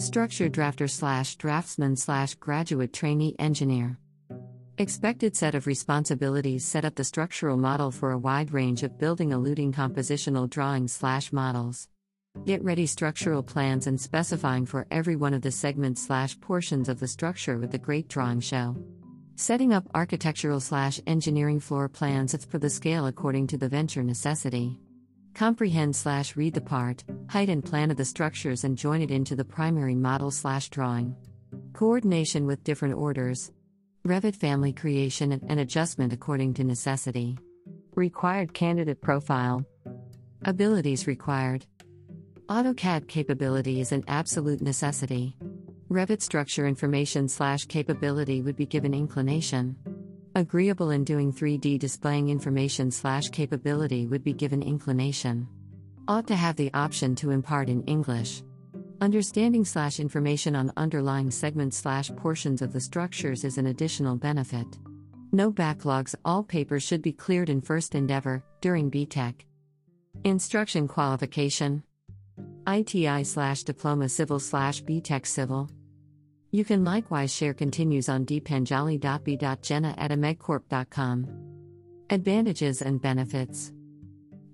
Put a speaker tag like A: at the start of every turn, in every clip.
A: Structure drafter slash draftsman slash graduate trainee engineer. Expected set of responsibilities set up the structural model for a wide range of building eluding compositional drawings slash models. Get ready structural plans and specifying for every one of the segments slash portions of the structure with the great drawing show. Setting up architectural slash engineering floor plans at for the scale according to the venture necessity. Comprehend slash read the part, height and plan of the structures and join it into the primary model slash drawing. Coordination with different orders. Revit family creation and, adjustment according to necessity. Required candidate profile. Abilities required. AutoCAD capability is an absolute necessity. Revit structure information slash capability would be given inclination. Agreeable in doing 3D displaying information slash capability would be given inclination. Ought to have the option to impart in English. Understanding slash information on underlying segments slash portions of the structures is an additional benefit. No backlogs, all papers should be cleared in first endeavor, during B.Tech. Instruction qualification ITI slash diploma civil slash B.Tech civil. You can likewise share continues on dpanjali.b.jenna at imegcorp.com. Advantages and benefits.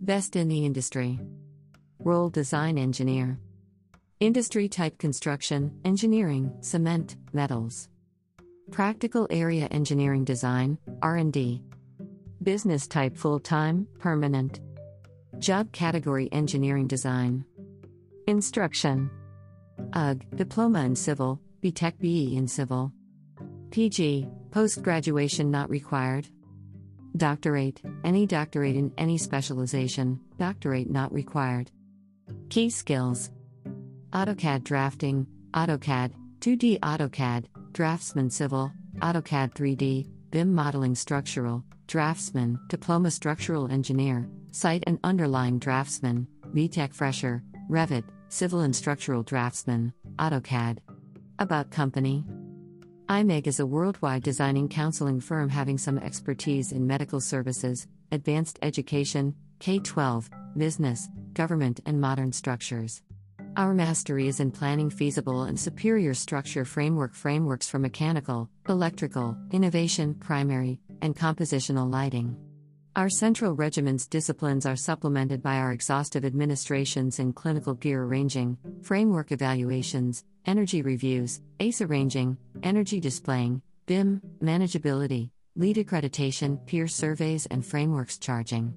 A: Best in the industry. Role Design Engineer. Industry type construction, engineering, cement, metals. Practical area engineering design, R&D. Business type full-time, permanent. Job category engineering design. Instruction. UG, diploma in civil, B.Tech BE in Civil. PG, post graduation not required. Doctorate, any doctorate in any specialization, doctorate not required. Key skills AutoCAD drafting, AutoCAD, 2D AutoCAD, Draftsman Civil, AutoCAD 3D, BIM modeling structural, Draftsman, Diploma Structural Engineer, Site and Underlying Draftsman, B.Tech Fresher, Revit, Civil and Structural Draftsman, AutoCAD. About company IMEG is a worldwide designing counseling firm having some expertise in medical services, advanced education, K 12, business, government, and modern structures. Our mastery is in planning feasible and superior structure framework frameworks for mechanical, electrical, innovation, primary, and compositional lighting. Our central regiment's disciplines are supplemented by our exhaustive administrations in clinical gear arranging, framework evaluations, energy reviews, ACE arranging, energy displaying, BIM, manageability, LEED accreditation, peer surveys, and frameworks charging.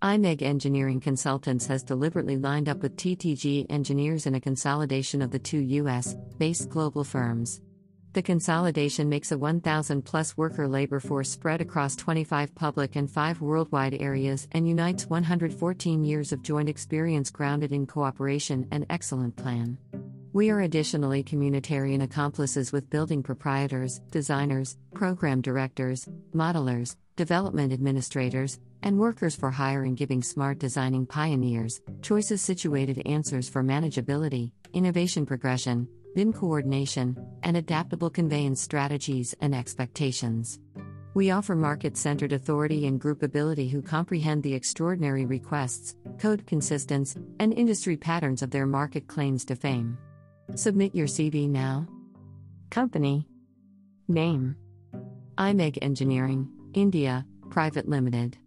A: IMEG Engineering Consultants has deliberately lined up with TTG engineers in a consolidation of the two US based global firms. The consolidation makes a 1,000 plus worker labor force spread across 25 public and 5 worldwide areas and unites 114 years of joint experience grounded in cooperation and excellent plan. We are additionally communitarian accomplices with building proprietors, designers, program directors, modelers, development administrators, and workers for hire and giving smart designing pioneers choices situated answers for manageability, innovation progression, BIM coordination, and adaptable conveyance strategies and expectations. We offer market centered authority and groupability who comprehend the extraordinary requests, code consistence, and industry patterns of their market claims to fame. Submit your CV now. Company Name IMEG Engineering, India, Private Limited.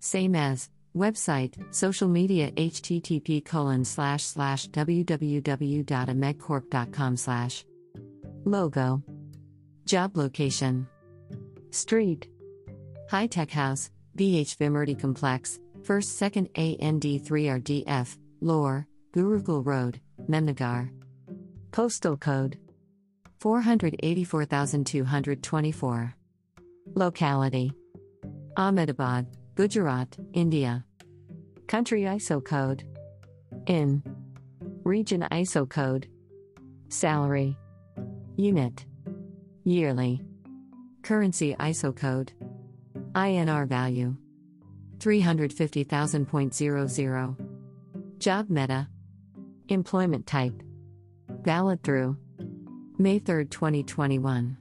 A: Same as Website, social media http colon slash slash www.imegcorp.com slash Logo Job location Street High Tech House, BH Vimerdi Complex, 1st 2nd AND 3RDF, Lore, Gurukul Road, Memnagar. Postal Code 484224. Locality Ahmedabad, Gujarat, India. Country ISO code. In. Region ISO code. Salary. Unit. Yearly. Currency ISO code. INR value. 350,000.00. Job meta. Employment type. Valid through May 3, 2021.